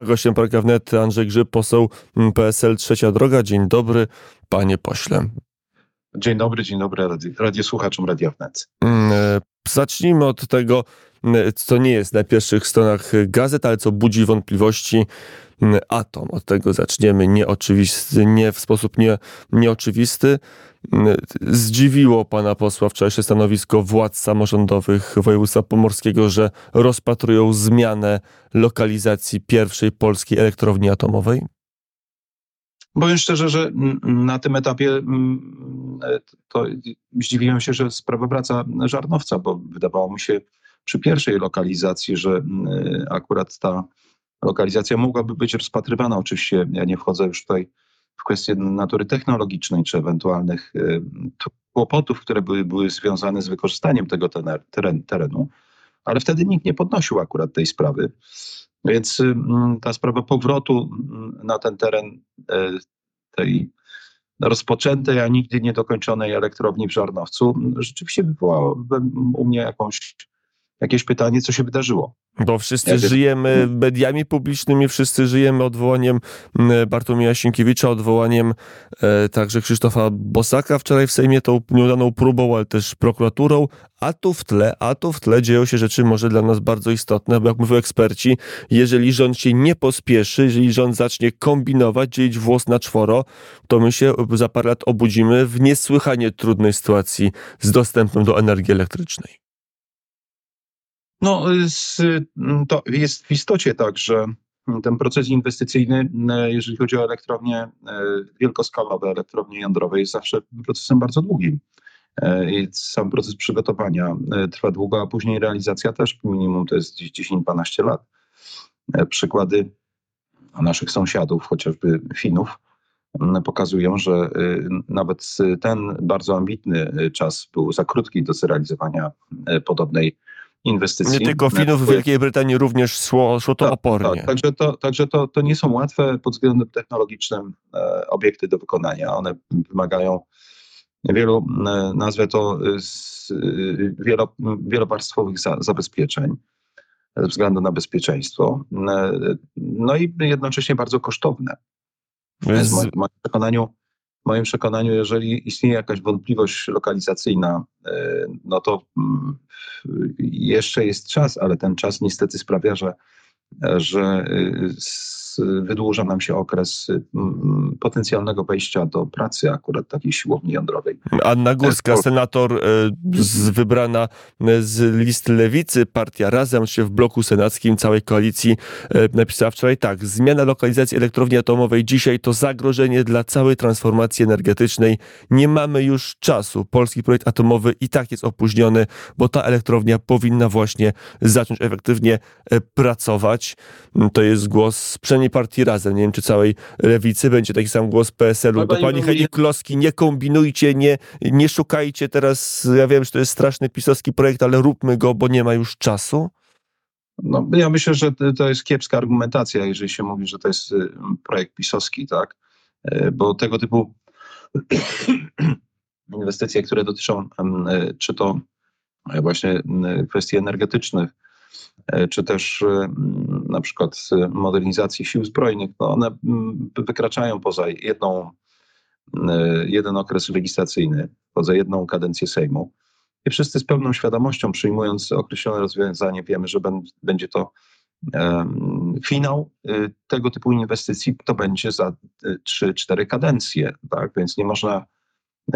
Gościem poranka wnet Andrzej Grzyb, poseł PSL Trzecia Droga. Dzień dobry, panie pośle. Dzień dobry, dzień dobry radiosłuchaczom Radia Wnet. Zacznijmy od tego, co nie jest na pierwszych stronach gazet, ale co budzi wątpliwości. Atom. Od tego zaczniemy nieoczywisty, nie w sposób nie, nieoczywisty. Zdziwiło pana posła wczorajsze stanowisko władz samorządowych województwa pomorskiego, że rozpatrują zmianę lokalizacji pierwszej polskiej elektrowni atomowej? Powiem szczerze, że na tym etapie to zdziwiłem się, że sprawa wraca żarnowca, bo wydawało mi się przy pierwszej lokalizacji, że akurat ta lokalizacja mogłaby być rozpatrywana. Oczywiście ja nie wchodzę już tutaj w kwestie natury technologicznej czy ewentualnych kłopotów, które były, były związane z wykorzystaniem tego terenu, ale wtedy nikt nie podnosił akurat tej sprawy. Więc ta sprawa powrotu na ten teren e, tej rozpoczętej, a nigdy niedokończonej elektrowni w Żarnowcu rzeczywiście wywołała u mnie jakąś jakieś pytanie, co się wydarzyło. Bo wszyscy żyjemy mediami publicznymi, wszyscy żyjemy odwołaniem Bartłomieja Sienkiewicza, odwołaniem e, także Krzysztofa Bosaka wczoraj w Sejmie, tą nieudaną próbą, ale też prokuraturą, a tu w tle, a tu w tle dzieją się rzeczy może dla nas bardzo istotne, bo jak mówią eksperci, jeżeli rząd się nie pospieszy, jeżeli rząd zacznie kombinować, dzielić włos na czworo, to my się za parę lat obudzimy w niesłychanie trudnej sytuacji z dostępem do energii elektrycznej. No, to jest w istocie tak, że ten proces inwestycyjny, e, jeżeli chodzi o elektrownie e, wielkoskalowe, elektrownie jądrowe, jest zawsze procesem bardzo długim. E, I sam proces przygotowania trwa długo, a później realizacja też minimum to jest 10-12 lat. Przykłady naszych sąsiadów, chociażby Finów, pokazują, że nawet ten bardzo ambitny czas był za krótki do zrealizowania podobnej inwestycji. Nie tylko Finów, w Wielkiej Brytanii również szło, szło to tak, opornie. Tak, także to, także to, to nie są łatwe pod względem technologicznym e, obiekty do wykonania. One wymagają wielu, e, nazwę to, z, e, wielo, wielowarstwowych za, zabezpieczeń ze względu na bezpieczeństwo. E, no i jednocześnie bardzo kosztowne. W moim przekonaniu w moim przekonaniu, jeżeli istnieje jakaś wątpliwość lokalizacyjna, e, no to mm, jeszcze jest czas, ale ten czas niestety sprawia, że, że wydłuża nam się okres mm, potencjalnego wejścia do pracy akurat takiej siłowni jądrowej. Anna Górska, senator e, z, wybrana z list Lewicy, partia Razem się w bloku senackim całej koalicji napisała wczoraj tak, zmiana lokalizacji elektrowni atomowej dzisiaj to zagrożenie dla całej transformacji energetycznej. Nie mamy już czasu. Polski projekt atomowy i tak jest opóźniony, bo ta elektrownia powinna właśnie zacząć efektywnie pracować. To jest głos przynajmniej partii Razem, nie wiem czy całej lewicy, będzie taki sam głos PSL-u. Do pani Heli Kloski, nie kombinujcie, nie, nie szukajcie teraz, ja wiem, że to jest straszny pisowski projekt, ale róbmy go, bo nie ma już czasu. No, ja myślę, że to jest kiepska argumentacja, jeżeli się mówi, że to jest y, projekt pisowski, tak? Y, bo tego typu inwestycje, które dotyczą y, czy to właśnie kwestii energetycznych, czy też e, na przykład modernizacji sił zbrojnych, no one wykraczają poza jedną, e, jeden okres legislacyjny, poza jedną kadencję Sejmu. I wszyscy z pełną świadomością przyjmując określone rozwiązanie, wiemy, że będzie to finał tego typu inwestycji, to będzie za 3-4 kadencje, tak? Więc nie można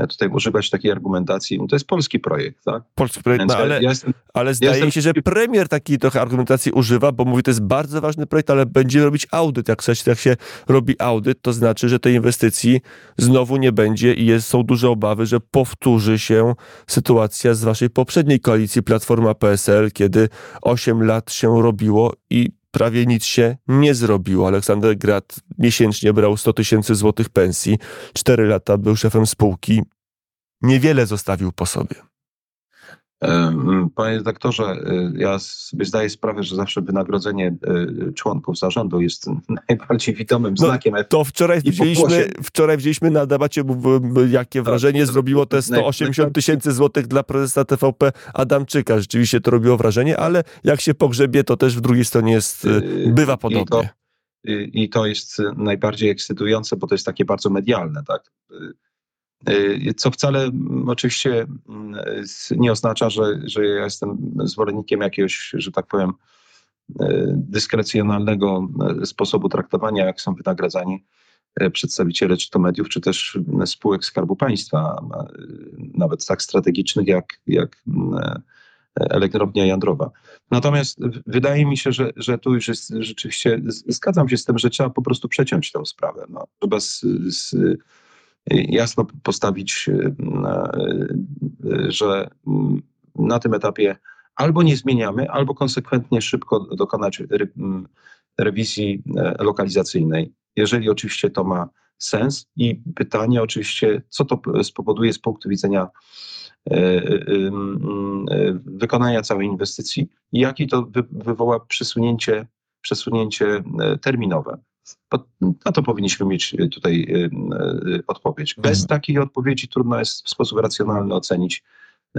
tutaj używać takiej argumentacji. To jest polski projekt, tak? Polski projekt, no, ale, ja jestem, ale zdaje jestem... mi się, że premier takiej trochę argumentacji używa, bo mówi, to jest bardzo ważny projekt, ale będziemy robić audyt. Jak, jak się robi audyt, to znaczy, że tej inwestycji znowu nie będzie i jest, są duże obawy, że powtórzy się sytuacja z waszej poprzedniej koalicji Platforma PSL, kiedy 8 lat się robiło i prawie nic się nie zrobiło. Aleksander Grat miesięcznie brał 100 tysięcy złotych pensji, 4 lata był szefem spółki, niewiele zostawił po sobie. Panie redaktorze, e, ja sobie zdaję sprawę, że zawsze wynagrodzenie e, członków zarządu jest najbardziej widomym no, znakiem. To wczoraj widzieliśmy, wczoraj widzieliśmy na debacie, jakie wrażenie zrobiło te 180 tysięcy złotych dla prezesa TVP Adamczyka. Rzeczywiście to robiło wrażenie, ale jak się pogrzebie, to też w drugiej stronie jest, e, bywa podobnie. i to jest najbardziej ekscytujące, bo to jest takie bardzo medialne, tak? Co wcale oczywiście nie oznacza, że, że ja jestem zwolennikiem jakiegoś, że tak powiem, dyskrecjonalnego sposobu traktowania, jak są wynagradzani przedstawiciele czy to mediów, czy też spółek Skarbu Państwa, nawet tak strategicznych jak, jak elektrownia jądrowa. Natomiast wydaje mi się, że, że tu już jest rzeczywiście, zgadzam się z tym, że trzeba po prostu przeciąć tę sprawę. No, trzeba z, z, jasno postawić, że na tym etapie albo nie zmieniamy, albo konsekwentnie szybko dokonać re, rewizji e, lokalizacyjnej, jeżeli oczywiście to ma sens. I pytanie oczywiście, co to spowoduje z punktu widzenia E, e, e, wykonania całej inwestycji i jakie to wywoła przesunięcie, przesunięcie terminowe. Na to powinniśmy mieć tutaj odpowiedź. Bez mhm. takiej odpowiedzi trudno jest w sposób racjonalny ocenić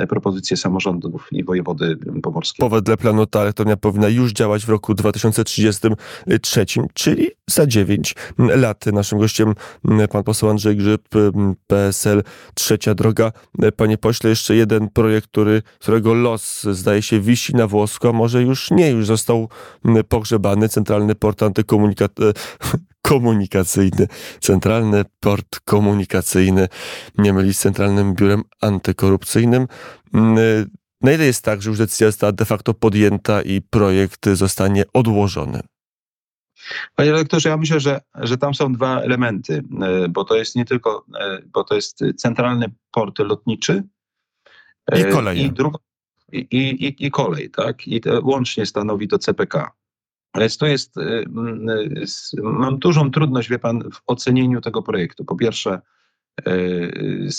propozycje samorządów i wojewody pomorskiego. Wedle planu ta elektrownia powinna już działać w roku 2033, czyli za 9 lat. Naszym gościem pan poseł Andrzej Grzyb, PSL Trzecia Droga. Panie pośle, jeszcze jeden projekt, który, którego los zdaje się wisi na włosku, może już nie, już został pogrzebany. Centralny Port Antykomunikacyjny komunikacyjny, Centralny Port Komunikacyjny, nie myli z Centralnym Biurem Antykorupcyjnym. Mm, na ile jest tak, że już decyzja została de facto podjęta i projekt zostanie odłożony? Panie redaktorze, ja myślę, że, że tam są dwa elementy, e, bo to jest nie tylko, e, bo to jest centralny port lotniczy i kolej. I, i, i, i, kolej, tak? I łącznie stanowi to CPK. Ale to jest, y, y, mam dużą trudność, wie pan, w ocenieniu tego projektu. Po pierwsze, y,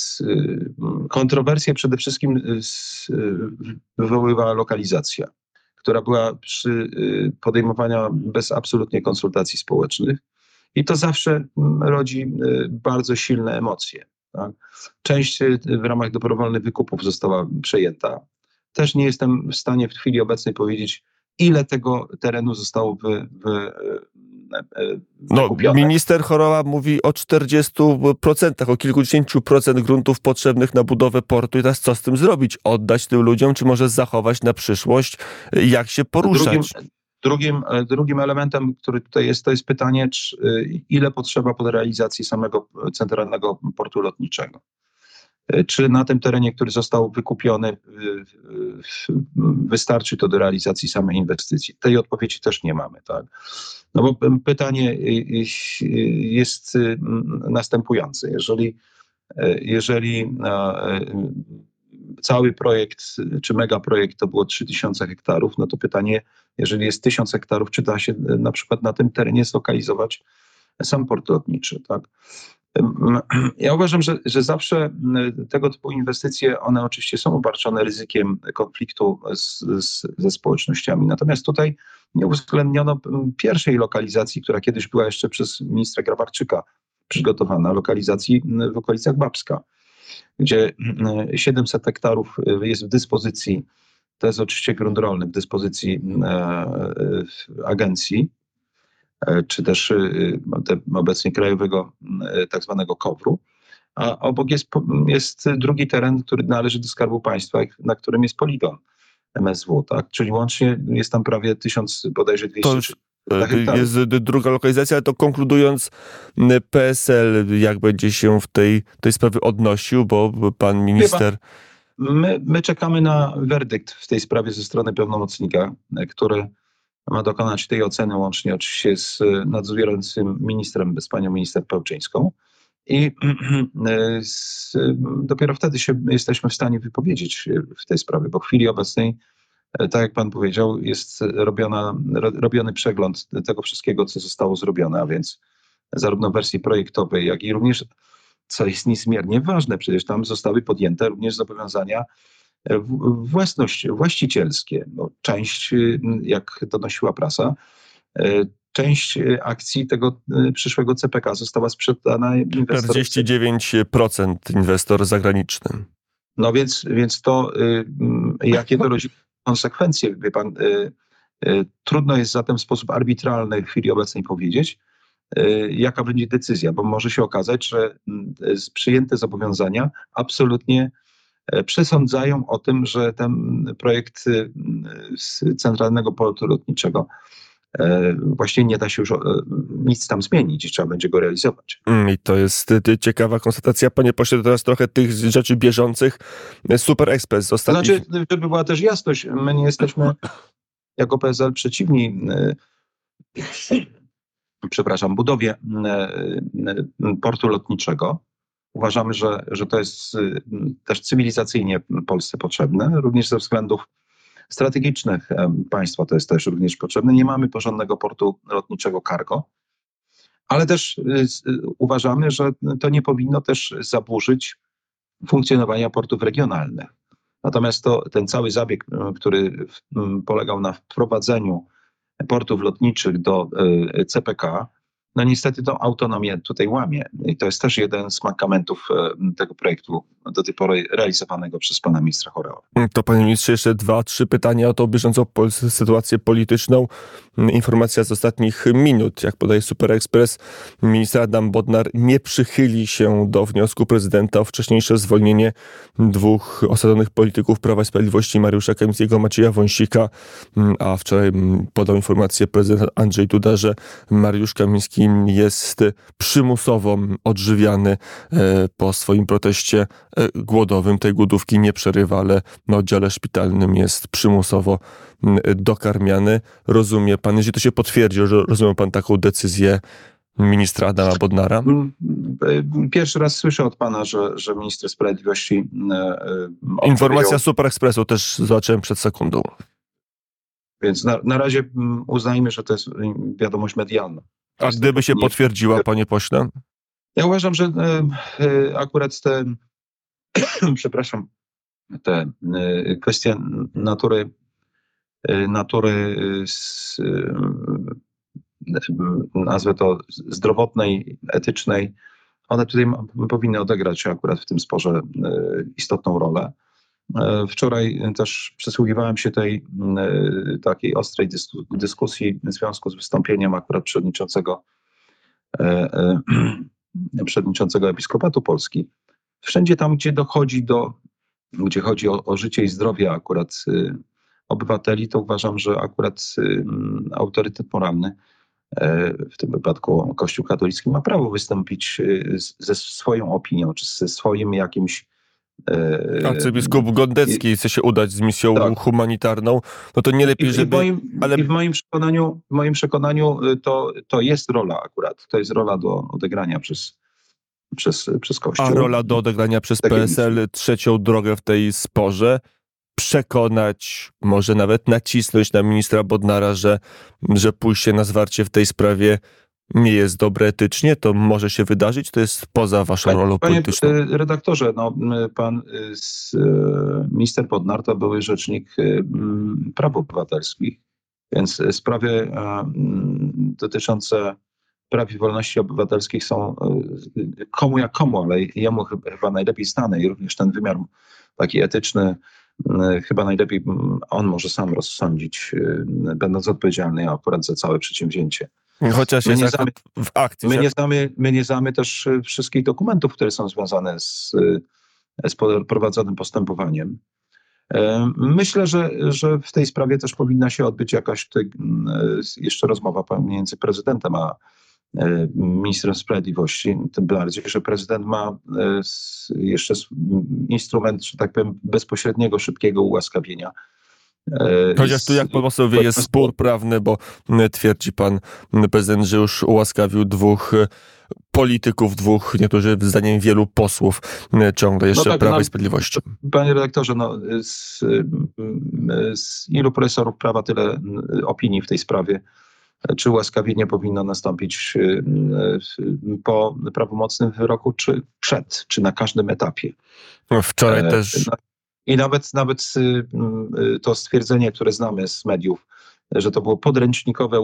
kontrowersje przede wszystkim wywoływała lokalizacja, która była przy podejmowaniu bez absolutnie konsultacji społecznych. I to zawsze rodzi bardzo silne emocje. Tak? Część w ramach dobrowolnych wykupów została przejęta. Też nie jestem w stanie w chwili obecnej powiedzieć, ile tego terenu zostało wy, wy, e, e, no, minister Choroła mówi o 40%, o kilkudziesięciu procent gruntów potrzebnych na budowę portu i teraz co z tym zrobić? Oddać tym ludziom, czy może zachować na przyszłość? Jak się poruszać? Drugim, drugim, e, drugim elementem, który tutaj jest, to jest pytanie, czy, ile potrzeba pod realizacji samego centralnego portu lotniczego. E, czy na tym terenie, który został wykupiony, e, wystarczy to do realizacji samej inwestycji? Tej odpowiedzi też nie mamy. Tak? No bo pytanie jest następujące. Jeżeli, e, jeżeli cały projekt, czy megaprojekt to było 3000 hektarów, no to pytanie, jeżeli jest 1000 hektarów, czy da się na przykład na tym terenie zlokalizować sam port lotniczy, tak? Ja uważam, że, że zawsze tego typu inwestycje, one oczywiście są obarczone ryzykiem konfliktu z, z, ze społecznościami. Natomiast tutaj nie uwzględniono pierwszej lokalizacji, która kiedyś była jeszcze przez ministra Grabarczyka przygotowana, lokalizacji w okolicach Babska, gdzie 700 hektarów jest w dyspozycji, to jest oczywiście grunt rolny, w dyspozycji agencji E, czy też e, obecnie krajowego e, tak zwanego KOWR-u. A obok jest, jest drugi teren, który należy do Skarbu Państwa, na którym jest poligon MSW, tak? Czyli łącznie jest tam prawie tysiąc, bodajże 200 to już... Jest druga lokalizacja, ale to konkludując, PSL jak będzie się w tej, tej sprawie odnosił, bo pan minister... My, my czekamy na werdykt w tej sprawie ze strony pełnomocnika, który ma dokonać tej oceny łącznie oczywiście z e, nadzorującym ministrem, z panią minister Pełczyńską. I e, z, dopiero wtedy się jesteśmy w stanie wypowiedzieć w tej sprawie, bo w chwili obecnej, e, tak jak pan powiedział, jest robiona, robiony przegląd tego wszystkiego, co zostało zrobione, a więc zarówno wersji projektowej, jak i również, co jest niezmiernie ważne, przecież tam zostały podjęte również zobowiązania własność, właścicielskie. No, część, jak donosiła prasa, e, część akcji tego e, przyszłego CPK została sprzedana inwestorowi. 49% inwestor zagraniczny. No więc, więc to, y, jakie to rodzi konsekwencje, wie pan, y, Trudno jest zatem w sposób arbitralny w chwili obecnej powiedzieć, jaka będzie decyzja, bo może się okazać, że mm, przyjęte zobowiązania absolutnie przesądzają o tym, że ten projekt z Centralnego Portu Lotniczego E, właśnie nie da się już e, nic tam zmienić i trzeba będzie go realizować. Mm, I to jest ciekawa konstatacja. Panie pośle, teraz trochę tych rzeczy bieżących. Super Express ostatnich... Znaczy, żeby była też jasność, my nie jesteśmy jako PSL przeciwni e, przepraszam, budowie portu lotniczego. Uważamy, że, że to jest też cywilizacyjnie Polsce potrzebne, również ze względów strategicznych państwa to jest też również potrzebne. Nie mamy porządnego portu lotniczego cargo, ale też y, y, uważamy, że to nie powinno też zaburzyć funkcjonowania portów regionalnych. Natomiast to, ten cały zabieg, y, który polegał na wprowadzeniu portów lotniczych do CPK, no niestety tą autonomię tutaj łamie. I to jest też jeden z mankamentów e, tego projektu do tej pory realizowanego przez pana ministra Chorała. To panie ministrze jeszcze dwa, trzy pytania o tą bieżącą sytuację polityczną. Informacja z ostatnich minut, jak podaje Super Express, minister Adam Bodnar nie przychyli się do wniosku prezydenta o wcześniejsze zwolnienie dwóch osadzonych polityków Prawa i Sprawiedliwości, Mariusza Kamińskiego, Macieja Wąsika, a wczoraj podał informację prezydent Andrzej Duda, że Mariusz Kamiński jest przymusowo odżywiany e, po swoim proteście e, głodowym. Tej głodówki nie przerywa, ale na oddziale szpitalnym jest przymusowo dokarmiany. Rozumie pan, jeżeli to się potwierdzi, że rozumie pan taką decyzję ministra Adama Bodnara? Mm, e, pierwszy raz słyszę od pana, że, że minister sprawiedliwości. Informacja Super Expressu też zobaczyłem przed sekundą. Więc na, na razie mm, uznajmy, że to jest wiadomość medialna. A gdyby się potwierdziła, panie pośle? Ja uważam, że e, e, akurat te, przepraszam, te e, kwestie natury, natury nazwę to zdrowotnej, etycznej, one tutaj powinny odegrać akurat w tym sporze istotną rolę. Wczoraj też przysłuchiwałem się tej takiej ostrej dyskusji w związku z wystąpieniem akurat przewodniczącego, e, e, przewodniczącego Episkopatu Polski. Wszędzie tam, gdzie dochodzi do, gdzie chodzi o, o życie i zdrowie akurat obywateli, to uważam, że akurat y, autorytet moralny e, w tym wypadku Kościół katolicki ma prawo wystąpić ze swoją opinią, czy ze swoim jakimś E, Arcybiskup Gondecki chce się udać z misją tak. humanitarną, no to nie lepiej, żeby... I w moim, ale... i w moim przekonaniu, w moim przekonaniu y, to, to jest rola akurat, to jest rola do odegrania przez, przez, przez Kościół. A rola do odegrania przez PSL trzecią drogę w tej sporze przekonać, może nawet nacisnąć na ministra Bodnara, że, że pójście na zwarcie w tej sprawie nie jest dobre etycznie, to może się wydarzyć, to jest poza waszą panie, rolą polityczną. Panie redaktorze, no, pan z, e, minister Podnar to były rzecznik e, praw obywatelskich, więc sprawy dotyczące praw i wolności obywatelskich są e, komu jak komu, ale jemu chyba najlepiej stane i również ten wymiar taki etyczny chyba najlepiej on może sam rozsądzić, będąc odpowiedzialny akurat za całe przedsięwzięcie. Chociaż jest znamy, w akcji. My nie, znamy, my nie znamy też e, wszystkich dokumentów, które są związane z, e, z prowadzonym postępowaniem. E, myślę, że, że w tej sprawie też powinna się odbyć jakaś tutaj, jeszcze rozmowa pomiędzy prezydentem a ministrem sprawiedliwości. Tym bardziej, że prezydent ma jeszcze instrument, że tak powiem, bezpośredniego, szybkiego ułaskawienia Chociaż tu, jak pan poseł wie, jest spór prawny, bo twierdzi pan prezydent, że już ułaskawił dwóch e, polityków, dwóch, niektórzy zdaniem wielu posłów ciągle jeszcze no tak, Prawa no, i Sprawiedliwości. Panie redaktorze, no, z, z ilu profesorów prawa tyle opinii w tej sprawie? Czy ułaskawienie powinno nastąpić po prawomocnym wyroku, czy przed, czy na każdym etapie? Wczoraj e, też i nawet, nawet y, y, to stwierdzenie, które znamy z mediów, że to było podręcznikowe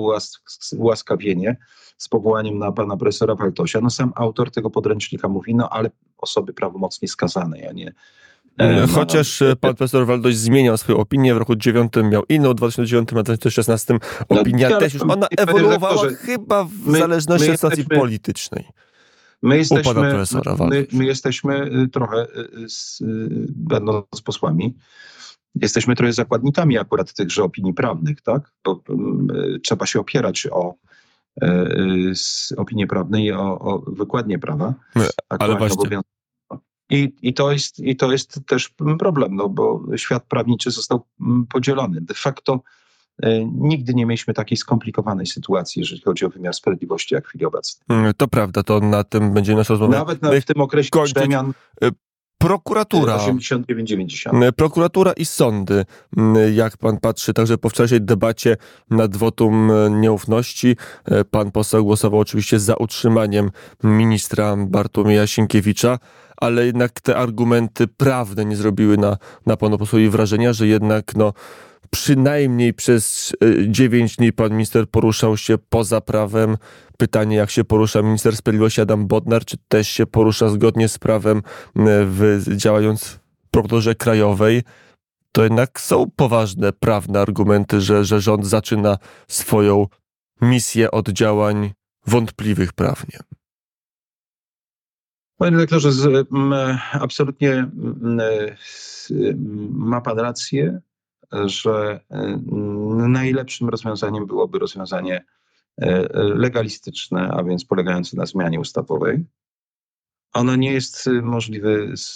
ułaskawienie z powołaniem na pana profesora Waltosia. No sam autor tego podręcznika mówi, no ale osoby prawomocnie skazane, a nie, E, Chociaż no, pan profesor Waldoś zmieniał swoją opinię, w roku 2009 miał inną, w 2009 a 2016 opinia No, też już, ona ewoluowała chyba w my- zależności my od sytuacji jesteśmy- politycznej. My jesteśmy, my, my jesteśmy trochę, y, z, y, będąc posłami, jesteśmy trochę zakładnikami akurat tychże opinii prawnych, tak? Bo y, trzeba się opierać o z opinię prawne i o, o wykładnię prawa. Aktualnie właśnie. I, i, to jest, I to jest też problem, no bo świat prawniczy został mm, podzielony. De facto nigdy nie mieliśmy takiej skomplikowanej sytuacji, jeżeli chodzi o wymiar sprawiedliwości, jak w chwili obecnej. Mm, To prawda, to na tym będzie nasza rozmowa. Nawet na, w tym okresie kończyć- przemian Prokuratura. 89-90. E, Prokuratura i sądy, m, jak pan patrzy, także po wczorajszej debacie nad wotum e, nieufności, e, pan poseł głosował oczywiście za utrzymaniem ministra Bartłomieja Sienkiewicza, ale jednak te argumenty prawne nie zrobiły na, na panu posłowi wrażenia, że jednak no, przynajmniej przez e, 9 dni pan minister poruszał się poza prawem. Pytanie, jak się porusza minister sprawiedliwości Adam Bodnar, czy też się porusza zgodnie z prawem, m, w, działając w prokuraturze krajowej, to jednak są poważne prawne argumenty, że, że rząd zaczyna swoją misję od działań wątpliwych prawnie. Panie redaktorze, absolutnie ma pan rację, że m, najlepszym rozwiązaniem byłoby rozwiązanie e, legalistyczne, a więc polegające na zmianie ustawowej. Ono nie jest e, możliwe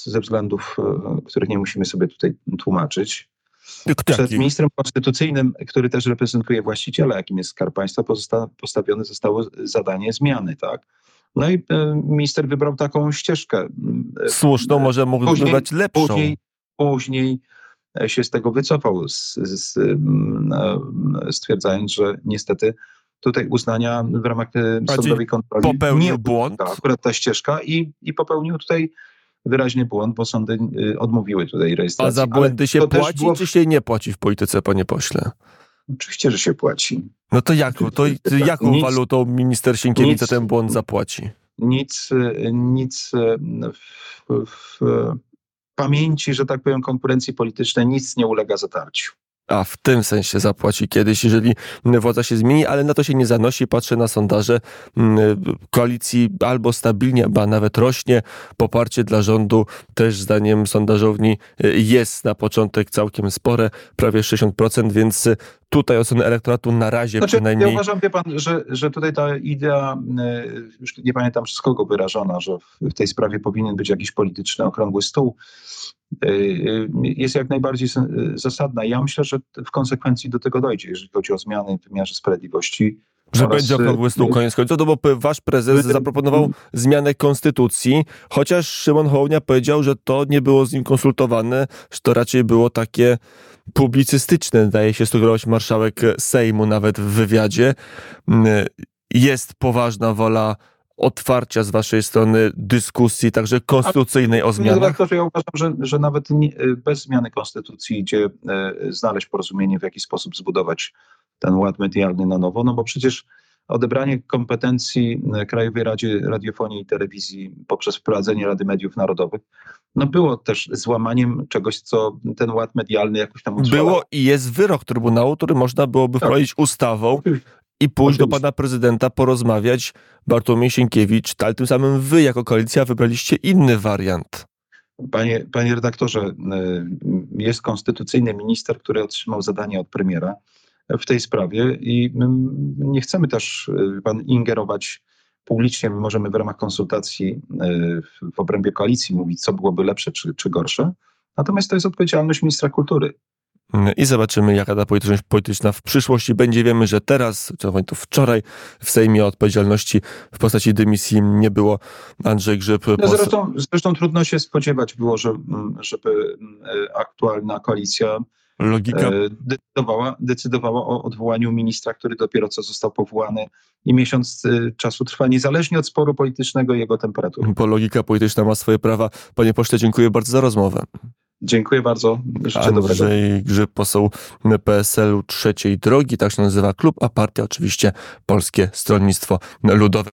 ze względów, e, których nie musimy sobie tutaj tłumaczyć. Przed ministrem konstytucyjnym, który też reprezentuje właściciela, jakim jest Skarb Państwa, pozosta- postawione zostało zadanie zmiany, tak? No i e, minister wybrał taką ścieżkę. e, Słuszną, może mógł wybrać lepszą. Później, później e, się z tego wycofał, z, z, m, e, stwierdzając, że niestety tutaj uznania w ramach e, sądowej kontroli popełnił nie błąd? ulega akurat ta ścieżka i, i popełnił tutaj wyraźny błąd, bo sądy e, odmówiły tutaj rejestracji. A za Ale błędy się to też płaci, było- czy się nie płaci w polityce, panie pośle? Oczywiście, że się płaci. No to jaką, to jaką Nic- walutą minister Sienkiewicz nic- ten błąd zapłaci? nic, e, nic w, w pamięci, że tak powiem, konkurencji politycznej, nic nie ulega zatarciu. A w tym sensie zapłaci kiedyś, jeżeli władza się zmieni, ale na to się nie zanosi. Patrzę na sondaże mm, koalicji albo stabilnie, ba nawet rośnie. Poparcie dla rządu też zdaniem sondażowni y, jest na początek całkiem spore, prawie 60%, więc y, tutaj oceny elektoratu na razie Znaczy, ja przynajmniej uważam, wie pan, że, że tutaj ta idea, e, już nie pamiętam przez kogo wyrażona, że w, tej sprawie powinien być jakiś polityczny okrągły stół, e, e, jest jak najbardziej zasadna. Ja myślę, że w konsekwencji do tego dojdzie, jeżeli chodzi o zmiany w wymiarze sprawiedliwości. że będzie y, okrągły stół y, koniec końców, no bo wasz prezes y, zaproponował y, zmianę konstytucji, chociaż Szymon Hołownia powiedział, że to nie było z nim konsultowane, że to raczej było takie publicystyczne, daje się sugerować marszałek Sejmu nawet w wywiadzie. Mm, Jest poważna wola otwarcia z waszej strony dyskusji, także konstytucyjnej o zmianach. redaktorze, ja uważam, że, że nawet nie, bez zmiany konstytucji idzie e, znaleźć porozumienie, w jaki sposób zbudować ten ład medialny na nowo, no bo przecież odebranie kompetencji e, Krajowej Radzie Radiofonii i Telewizji poprzez wprowadzenie Rady Mediów Narodowych, no było też złamaniem czegoś, co ten ład medialny jakoś tam utrwalał. Było i jest wyrok Trybunału, który można byłoby Tak. wprowadzić ustawą i pójść do pana prezydenta, porozmawiać. Bartłomiej Sienkiewicz, ale tym samym wy jako koalicja wybraliście inny wariant. Panie, panie redaktorze, y, jest konstytucyjny minister, który otrzymał zadanie od premiera w tej sprawie i nie chcemy też y, pan ingerować publicznie. My możemy w ramach konsultacji y, w- obrębie koalicji mówić, co byłoby lepsze czy, czy gorsze. Natomiast to jest odpowiedzialność ministra kultury. I zobaczymy, jaka ta polityczność polityczna w przyszłości będzie. Wiemy, że teraz, czy to wczoraj w Sejmie odpowiedzialności w postaci dymisji nie było. Andrzej Grzyb, No zresztą, zresztą trudno się spodziewać było, że, mm, żeby mm, aktualna koalicja logika e, decydowała, decydowała o odwołaniu ministra, który dopiero co został powołany i miesiąc e, czasu trwa, niezależnie od sporu politycznego i jego temperatury. bo logika polityczna ma swoje prawa. Panie pośle, dziękuję bardzo za rozmowę. Dziękuję bardzo. Życzę dobrego. Andrzej Grzyb, poseł PSL-u trzeciej drogi, tak się nazywa klub, a partia oczywiście Polskie Stronnictwo Ludowe.